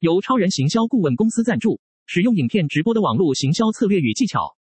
由超人行销顾问公司赞助，使用影片直播的网络行销策略与技巧。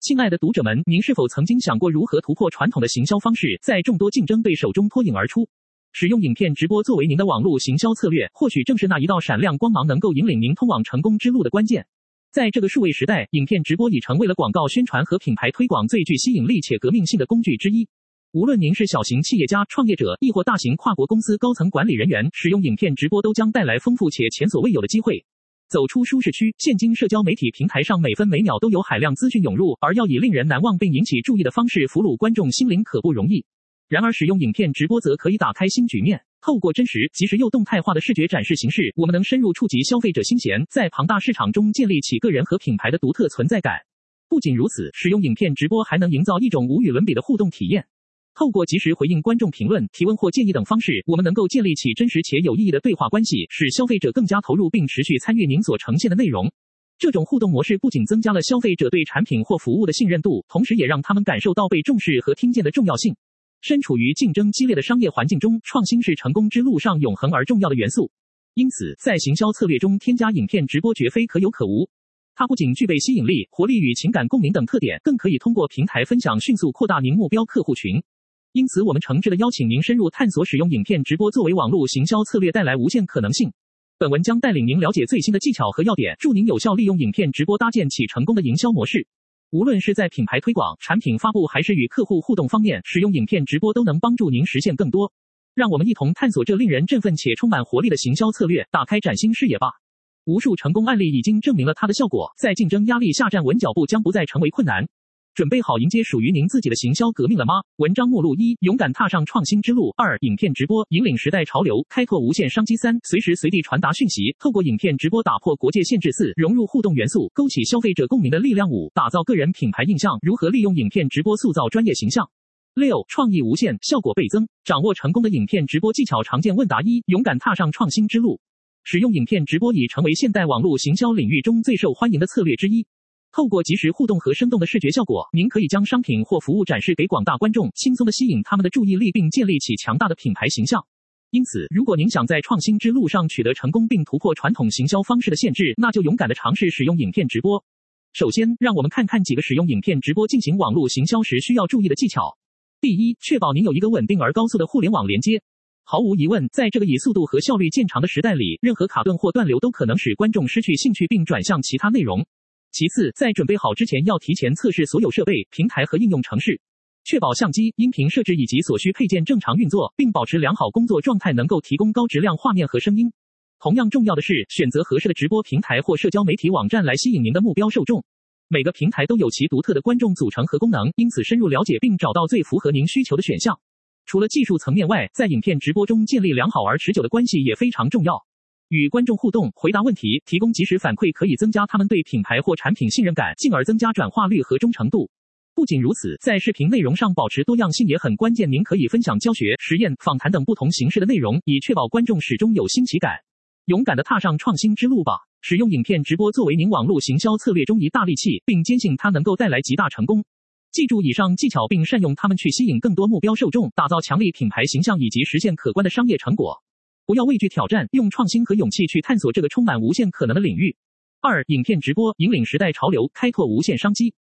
亲爱的读者们，您是否曾经想过如何突破传统的行销方式，在众多竞争对手中脱颖而出？使用影片直播作为您的网络行销策略，或许正是那一道闪亮光芒，能够引领您通往成功之路的关键。在这个数位时代，影片直播已成为了广告宣传和品牌推广最具吸引力且革命性的工具之一。无论您是小型企业家、创业者，亦或大型跨国公司高层管理人员，使用影片直播都将带来丰富且前所未有的机会。走出舒适区，现今社交媒体平台上每分每秒都有海量资讯涌入，而要以令人难忘并引起注意的方式俘虏观众心灵，可不容易。然而，使用影片直播则可以打开新局面。透过真实、即时又动态化的视觉展示形式，我们能深入触及消费者心弦，在庞大市场中建立起个人和品牌的独特存在感。不仅如此，使用影片直播还能营造一种无与伦比的互动体验。透过及时回应观众评论、提问或建议等方式，我们能够建立起真实且有意义的对话关系，使消费者更加投入并持续参与您所呈现的内容。这种互动模式不仅增加了消费者对产品或服务的信任度，同时也让他们感受到被重视和听见的重要性。身处于竞争激烈的商业环境中，创新是成功之路上永恒而重要的元素。因此，在行销策略中添加影片直播绝非可有可无。它不仅具备吸引力、活力与情感共鸣等特点，更可以通过平台分享迅速扩大您目标客户群。因此，我们诚挚地邀请您深入探索使用影片直播作为网络行销策略带来无限可能性。本文将带领您了解最新的技巧和要点，助您有效利用影片直播搭建起成功的营销模式。无论是在品牌推广、产品发布，还是与客户互动方面，使用影片直播都能帮助您实现更多。让我们一同探索这令人振奋且充满活力的行销策略，打开崭新视野吧。无数成功案例已经证明了它的效果，在竞争压力下站稳脚步将不再成为困难。准备好迎接属于您自己的行销革命了吗？文章目录一：勇敢踏上创新之路。二、影片直播引领时代潮流，开拓无限商机。三、随时随地传达讯息，透过影片直播打破国界限制。四、融入互动元素，勾起消费者共鸣的力量。五、打造个人品牌印象，如何利用影片直播塑造专业形象？六、创意无限，效果倍增，掌握成功的影片直播技巧。常见问答一：勇敢踏上创新之路，使用影片直播已成为现代网络行销领域中最受欢迎的策略之一。透过即时互动和生动的视觉效果，您可以将商品或服务展示给广大观众，轻松地吸引他们的注意力，并建立起强大的品牌形象。因此，如果您想在创新之路上取得成功，并突破传统行销方式的限制，那就勇敢地尝试使用影片直播。首先，让我们看看几个使用影片直播进行网络行销时需要注意的技巧。第一，确保您有一个稳定而高速的互联网连接。毫无疑问，在这个以速度和效率见长的时代里，任何卡顿或断流都可能使观众失去兴趣并转向其他内容。其次，在准备好之前，要提前测试所有设备、平台和应用程式，确保相机、音频设置以及所需配件正常运作，并保持良好工作状态，能够提供高质量画面和声音。同样重要的是，选择合适的直播平台或社交媒体网站来吸引您的目标受众。每个平台都有其独特的观众组成和功能，因此深入了解并找到最符合您需求的选项。除了技术层面外，在影片直播中建立良好而持久的关系也非常重要。与观众互动，回答问题，提供及时反馈，可以增加他们对品牌或产品信任感，进而增加转化率和忠诚度。不仅如此，在视频内容上保持多样性也很关键。您可以分享教学、实验、访谈等不同形式的内容，以确保观众始终有新奇感。勇敢地踏上创新之路吧！使用影片直播作为您网络行销策略中一大利器，并坚信它能够带来极大成功。记住以上技巧，并善用它们去吸引更多目标受众，打造强力品牌形象以及实现可观的商业成果。不要畏惧挑战，用创新和勇气去探索这个充满无限可能的领域。二、影片直播引领时代潮流，开拓无限商机。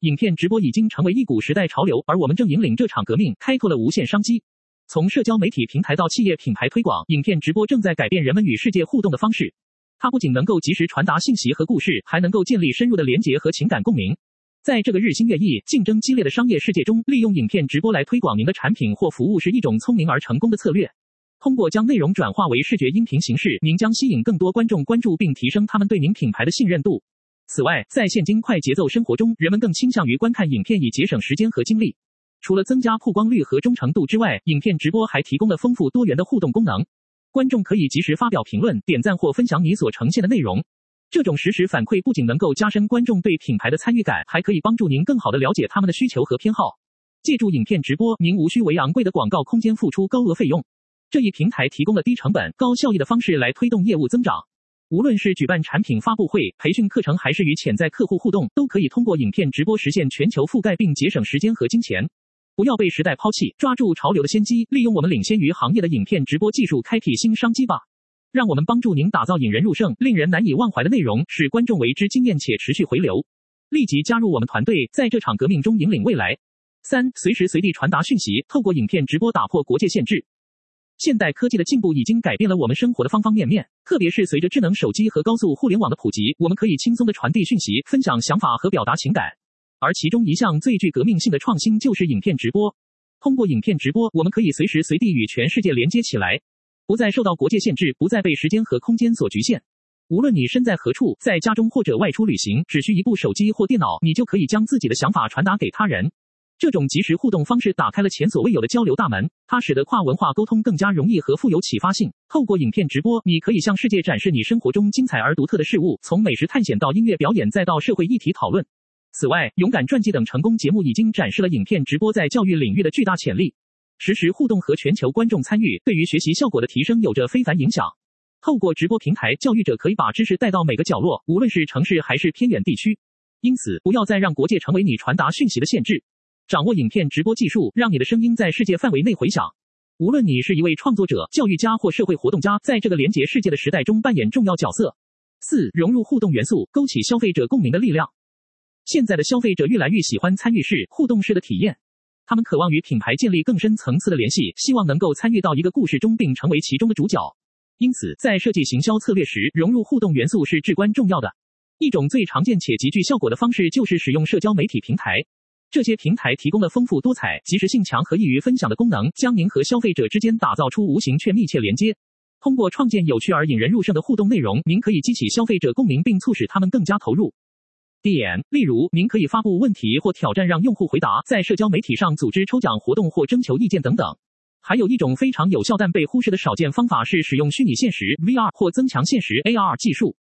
影片直播已经成为一股时代潮流，而我们正引领这场革命，开拓了无限商机。从社交媒体平台到企业品牌推广，影片直播正在改变人们与世界互动的方式。它不仅能够及时传达信息和故事，还能够建立深入的连结和情感共鸣。在这个日新月异、竞争激烈的商业世界中，利用影片直播来推广您的产品或服务是一种聪明而成功的策略。通过将内容转化为视觉音频形式，您将吸引更多观众关注并提升他们对您品牌的信任度。此外，在现今快节奏生活中，人们更倾向于观看影片以节省时间和精力。除了增加曝光率和忠诚度之外，影片直播还提供了丰富多元的互动功能。观众可以及时发表评论、点赞或分享你所呈现的内容。这种实时反馈不仅能够加深观众对品牌的参与感，还可以帮助您更好地了解他们的需求和偏好。借助影片直播，您无需为昂贵的广告空间付出高额费用。这一平台提供了低成本、高效益的方式来推动业务增长。无论是举办产品发布会、培训课程，还是与潜在客户互动，都可以通过影片直播实现全球覆盖并节省时间和金钱。不要被时代抛弃，抓住潮流的先机，利用我们领先于行业的影片直播技术，开辟新商机吧。让我们帮助您打造引人入胜、令人难以忘怀的内容，使观众为之惊艳且持续回流。立即加入我们团队，在这场革命中引领未来。三、随时随地传达讯息，透过影片直播打破国界限制。现代科技的进步已经改变了我们生活的方方面面，特别是随着智能手机和高速互联网的普及，我们可以轻松地传递讯息、分享想法和表达情感。而其中一项最具革命性的创新就是影片直播。通过影片直播，我们可以随时随地与全世界连接起来，不再受到国界限制，不再被时间和空间所局限。无论你身在何处，在家中或者外出旅行，只需一部手机或电脑，你就可以将自己的想法传达给他人。这种即时互动方式打开了前所未有的交流大门，它使得跨文化沟通更加容易和富有启发性。透过影片直播，你可以向世界展示你生活中精彩而独特的事物，从美食探险到音乐表演，再到社会议题讨论。此外，勇敢传记等成功节目已经展示了影片直播在教育领域的巨大潜力。实时互动和全球观众参与，对于学习效果的提升有着非凡影响。透过直播平台，教育者可以把知识带到每个角落，无论是城市还是偏远地区。因此，不要再让国界成为你传达讯息的限制。掌握影片直播技术，让你的声音在世界范围内回响。无论你是一位创作者、教育家或社会活动家，在这个连接世界的时代中扮演重要角色。四、融入互动元素，勾起消费者共鸣的力量。现在的消费者越来越喜欢参与式、互动式的体验，他们渴望与品牌建立更深层次的联系，希望能够参与到一个故事中并成为其中的主角。因此，在设计行销策略时，融入互动元素是至关重要的。一种最常见且极具效果的方式就是使用社交媒体平台。这些平台提供了丰富多彩、即时性强和易于分享的功能，将您和消费者之间打造出无形却密切连接。通过创建有趣而引人入胜的互动内容，您可以激起消费者共鸣，并促使他们更加投入。点，例如，您可以发布问题或挑战让用户回答，在社交媒体上组织抽奖活动或征求意见等等。还有一种非常有效但被忽视的少见方法是使用虚拟现实 VR 或增强现实 AR 技术。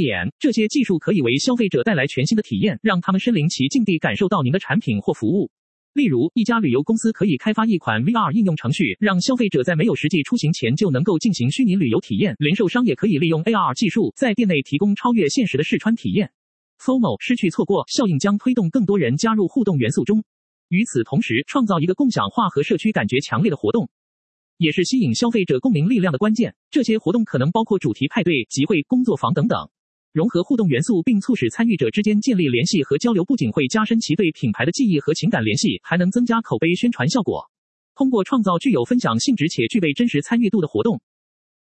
点，这些技术可以为消费者带来全新的体验，让他们身临其境地感受到您的产品或服务。例如，一家旅游公司可以开发一款 VR 应用程序，让消费者在没有实际出行前就能够进行虚拟旅游体验。零售商也可以利用 AR 技术，在店内提供超越现实的试穿体验。FOMO 失去错过效应将推动更多人加入互动元素中。与此同时，创造一个共享化和社区感觉强烈的活动，也是吸引消费者共鸣力量的关键。这些活动可能包括主题派对、集会、工作坊等等。融合互动元素并促使参与者之间建立联系和交流，不仅会加深其对品牌的记忆和情感联系，还能增加口碑宣传效果。通过创造具有分享性质且具备真实参与度的活动，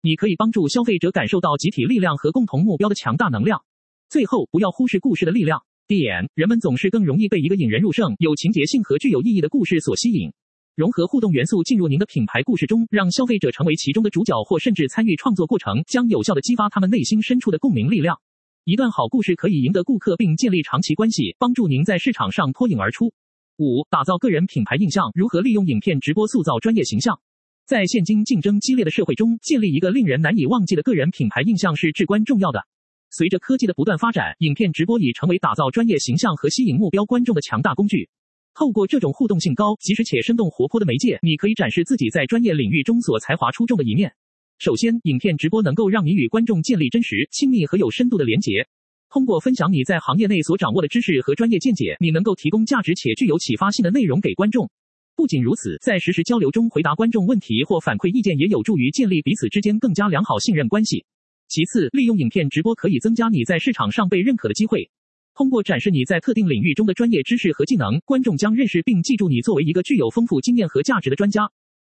你可以帮助消费者感受到集体力量和共同目标的强大能量。最后，不要忽视故事的力量。点，人们总是更容易被一个引人入胜、有情节性和具有意义的故事所吸引。融合互动元素进入您的品牌故事中，让消费者成为其中的主角，或甚至参与创作过程，将有效地激发他们内心深处的共鸣力量。一段好故事可以赢得顾客并建立长期关系，帮助您在市场上脱颖而出。五、打造个人品牌印象，如何利用影片直播塑造专业形象？在现今竞争激烈的社会中，建立一个令人难以忘记的个人品牌印象是至关重要的。随着科技的不断发展，影片直播已成为打造专业形象和吸引目标观众的强大工具。透过这种互动性高、即时且生动活泼的媒介，你可以展示自己在专业领域中所才华出众的一面。首先，影片直播能够让你与观众建立真实、亲密和有深度的连结。通过分享你在行业内所掌握的知识和专业见解，你能够提供价值且具有启发性的内容给观众。不仅如此，在实时交流中回答观众问题或反馈意见，也有助于建立彼此之间更加良好信任关系。其次，利用影片直播可以增加你在市场上被认可的机会。通过展示你在特定领域中的专业知识和技能，观众将认识并记住你作为一个具有丰富经验和价值的专家。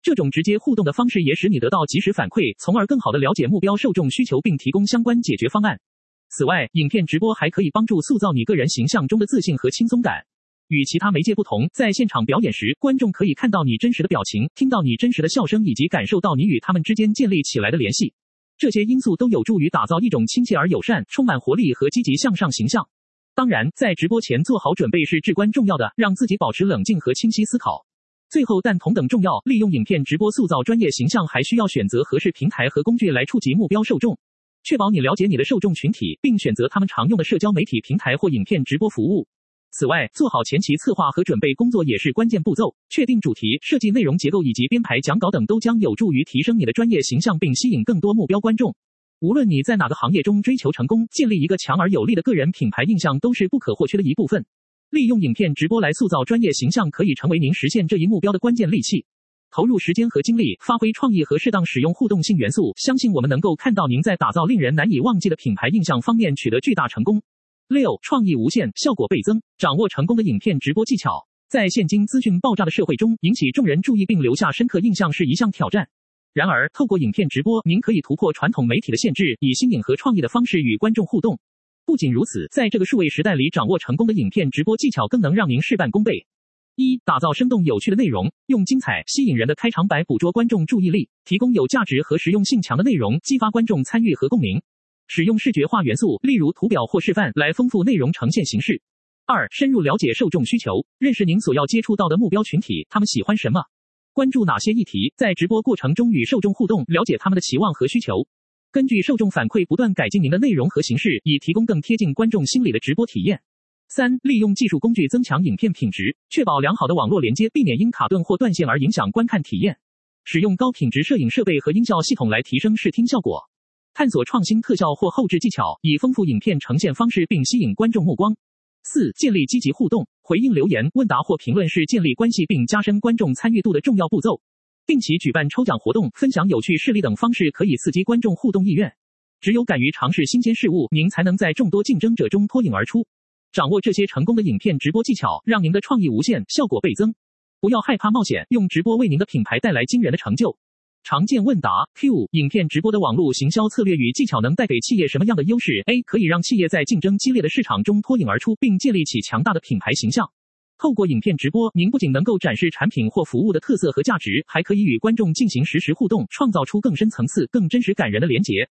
这种直接互动的方式也使你得到及时反馈，从而更好地了解目标受众需求并提供相关解决方案。此外，影片直播还可以帮助塑造你个人形象中的自信和轻松感。与其他媒介不同，在现场表演时，观众可以看到你真实的表情，听到你真实的笑声，以及感受到你与他们之间建立起来的联系。这些因素都有助于打造一种亲切而友善、充满活力和积极向上形象。当然，在直播前做好准备是至关重要的，让自己保持冷静和清晰思考。最后，但同等重要，利用影片直播塑造专业形象，还需要选择合适平台和工具来触及目标受众，确保你了解你的受众群体，并选择他们常用的社交媒体平台或影片直播服务。此外，做好前期策划和准备工作也是关键步骤，确定主题、设计内容结构以及编排讲稿等，都将有助于提升你的专业形象，并吸引更多目标观众。无论你在哪个行业中追求成功，建立一个强而有力的个人品牌印象都是不可或缺的一部分。利用影片直播来塑造专业形象，可以成为您实现这一目标的关键利器。投入时间和精力，发挥创意和适当使用互动性元素，相信我们能够看到您在打造令人难以忘记的品牌印象方面取得巨大成功。六、创意无限，效果倍增。掌握成功的影片直播技巧，在现今资讯爆炸的社会中，引起众人注意并留下深刻印象是一项挑战。然而，透过影片直播，您可以突破传统媒体的限制，以新颖和创意的方式与观众互动。不仅如此，在这个数位时代里，掌握成功的影片直播技巧，更能让您事半功倍。一、打造生动有趣的内容，用精彩吸引人的开场白捕捉观众注意力，提供有价值和实用性强的内容，激发观众参与和共鸣。使用视觉化元素，例如图表或示范，来丰富内容呈现形式。二、深入了解受众需求，认识您所要接触到的目标群体，他们喜欢什么，关注哪些议题，在直播过程中与受众互动，了解他们的期望和需求，根据受众反馈不断改进您的内容和形式，以提供更贴近观众心理的直播体验。三、利用技术工具增强影片品质，确保良好的网络连接，避免因卡顿或断线而影响观看体验。使用高品质摄影设备和音效系统来提升视听效果。探索创新特效或后制技巧，以丰富影片呈现方式并吸引观众目光。四、建立积极互动，回应留言、问答或评论是建立关系并加深观众参与度的重要步骤。定期举办抽奖活动，分享有趣事例等方式可以刺激观众互动意愿。只有敢于尝试新鲜事物，您才能在众多竞争者中脱颖而出。掌握这些成功的影片直播技巧，让您的创意无限，效果倍增。不要害怕冒险，用直播为您的品牌带来惊人的成就。常见问答 Q：影片直播的网络行销策略与技巧能带给企业什么样的优势？A: 可以让企业在竞争激烈的市场中脱颖而出，并建立起强大的品牌形象。透过影片直播，您不仅能够展示产品或服务的特色和价值，还可以与观众进行实时互动，创造出更深层次、更真实感人的连结。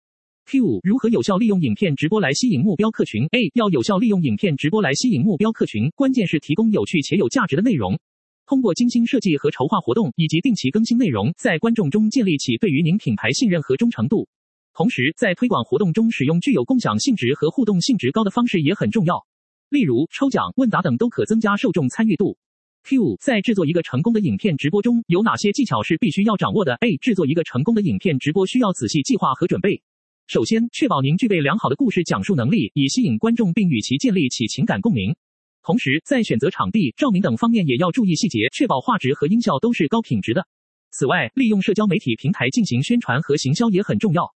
Q 如何有效利用影片直播来吸引目标客群？A 要有效利用影片直播来吸引目标客群，关键是提供有趣且有价值的内容。通过精心设计和筹划活动，以及定期更新内容，在观众中建立起对于您品牌信任和忠诚度。同时，在推广活动中使用具有共享性质和互动性质高的方式也很重要，例如抽奖、问答等都可增加受众参与度。Q 在制作一个成功的影片直播中有哪些技巧是必须要掌握的？A 制作一个成功的影片直播需要仔细计划和准备。首先，确保您具备良好的故事讲述能力，以吸引观众并与其建立起情感共鸣。同时，在选择场地、照明等方面也要注意细节，确保画质和音效都是高品质的。此外，利用社交媒体平台进行宣传和行销也很重要。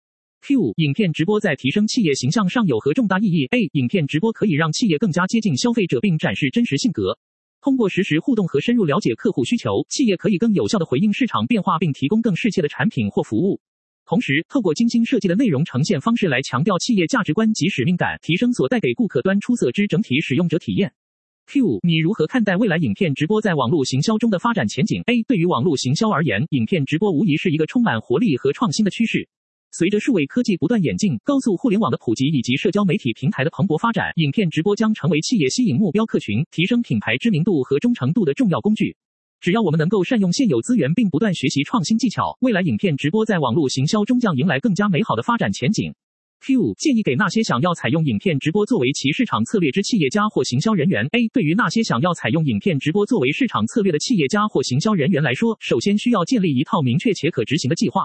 Q. 影片直播在提升企业形象上有何重大意义？A. 影片直播可以让企业更加接近消费者并展示真实性格。通过实时互动和深入了解客户需求，企业可以更有效地回应市场变化并提供更适切的产品或服务。同时，透过精心设计的内容呈现方式来强调企业价值观及使命感，提升所带给顾客端出色之整体使用者体验。Q，你如何看待未来影片直播在网络行销中的发展前景？A，对于网络行销而言，影片直播无疑是一个充满活力和创新的趋势。随着数位科技不断演进，高速互联网的普及以及社交媒体平台的蓬勃发展，影片直播将成为企业吸引目标客群、提升品牌知名度和忠诚度的重要工具。只要我们能够善用现有资源，并不断学习创新技巧，未来影片直播在网络行销中将迎来更加美好的发展前景。Q 建议给那些想要采用影片直播作为其市场策略之企业家或行销人员。A 对于那些想要采用影片直播作为市场策略的企业家或行销人员来说，首先需要建立一套明确且可执行的计划。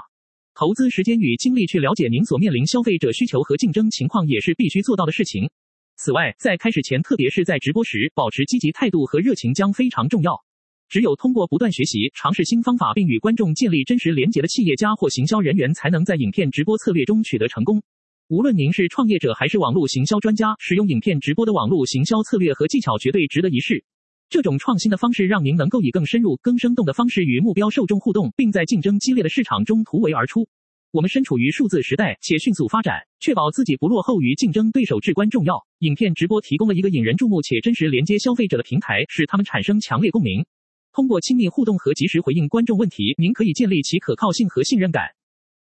投资时间与精力去了解您所面临消费者需求和竞争情况，也是必须做到的事情。此外，在开始前，特别是在直播时，保持积极态度和热情将非常重要。只有通过不断学习、尝试新方法，并与观众建立真实连结的企业家或行销人员，才能在影片直播策略中取得成功。无论您是创业者还是网络行销专家，使用影片直播的网络行销策略和技巧绝对值得一试。这种创新的方式让您能够以更深入、更生动的方式与目标受众互动，并在竞争激烈的市场中突围而出。我们身处于数字时代，且迅速发展，确保自己不落后于竞争对手至关重要。影片直播提供了一个引人注目且真实连接消费者的平台，使他们产生强烈共鸣。通过亲密互动和及时回应观众问题，您可以建立其可靠性和信任感。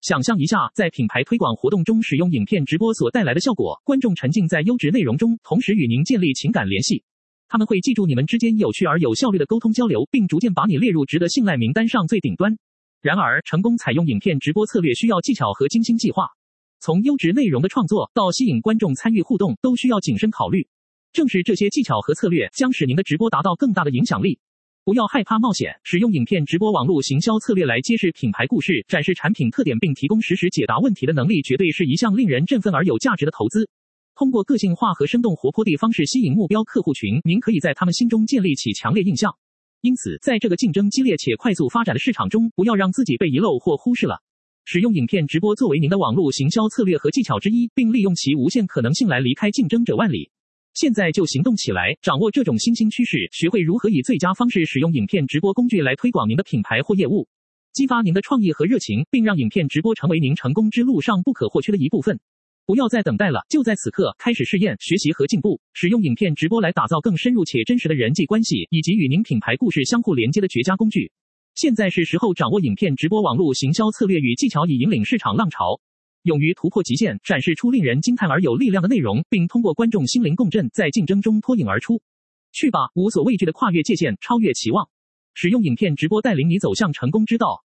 想象一下，在品牌推广活动中使用影片直播所带来的效果：观众沉浸在优质内容中，同时与您建立情感联系。他们会记住你们之间有趣而有效率的沟通交流，并逐渐把你列入值得信赖名单上最顶端。然而，成功采用影片直播策略需要技巧和精心计划。从优质内容的创作到吸引观众参与互动，都需要谨慎考虑。正是这些技巧和策略，将使您的直播达到更大的影响力。不要害怕冒险，使用影片直播网络行销策略来揭示品牌故事、展示产品特点并提供实时解答问题的能力，绝对是一项令人振奋而有价值的投资。通过个性化和生动活泼的方式吸引目标客户群，您可以在他们心中建立起强烈印象。因此，在这个竞争激烈且快速发展的市场中，不要让自己被遗漏或忽视了。使用影片直播作为您的网络行销策略和技巧之一，并利用其无限可能性来离开竞争者万里。现在就行动起来，掌握这种新兴趋势，学会如何以最佳方式使用影片直播工具来推广您的品牌或业务，激发您的创意和热情，并让影片直播成为您成功之路上不可或缺的一部分。不要再等待了，就在此刻开始试验、学习和进步，使用影片直播来打造更深入且真实的人际关系，以及与您品牌故事相互连接的绝佳工具。现在是时候掌握影片直播网络行销策略与技巧，以引领市场浪潮，勇于突破极限，展示出令人惊叹而有力量的内容，并通过观众心灵共振，在竞争中脱颖而出。去吧，无所畏惧的跨越界限，超越期望，使用影片直播带领你走向成功之道。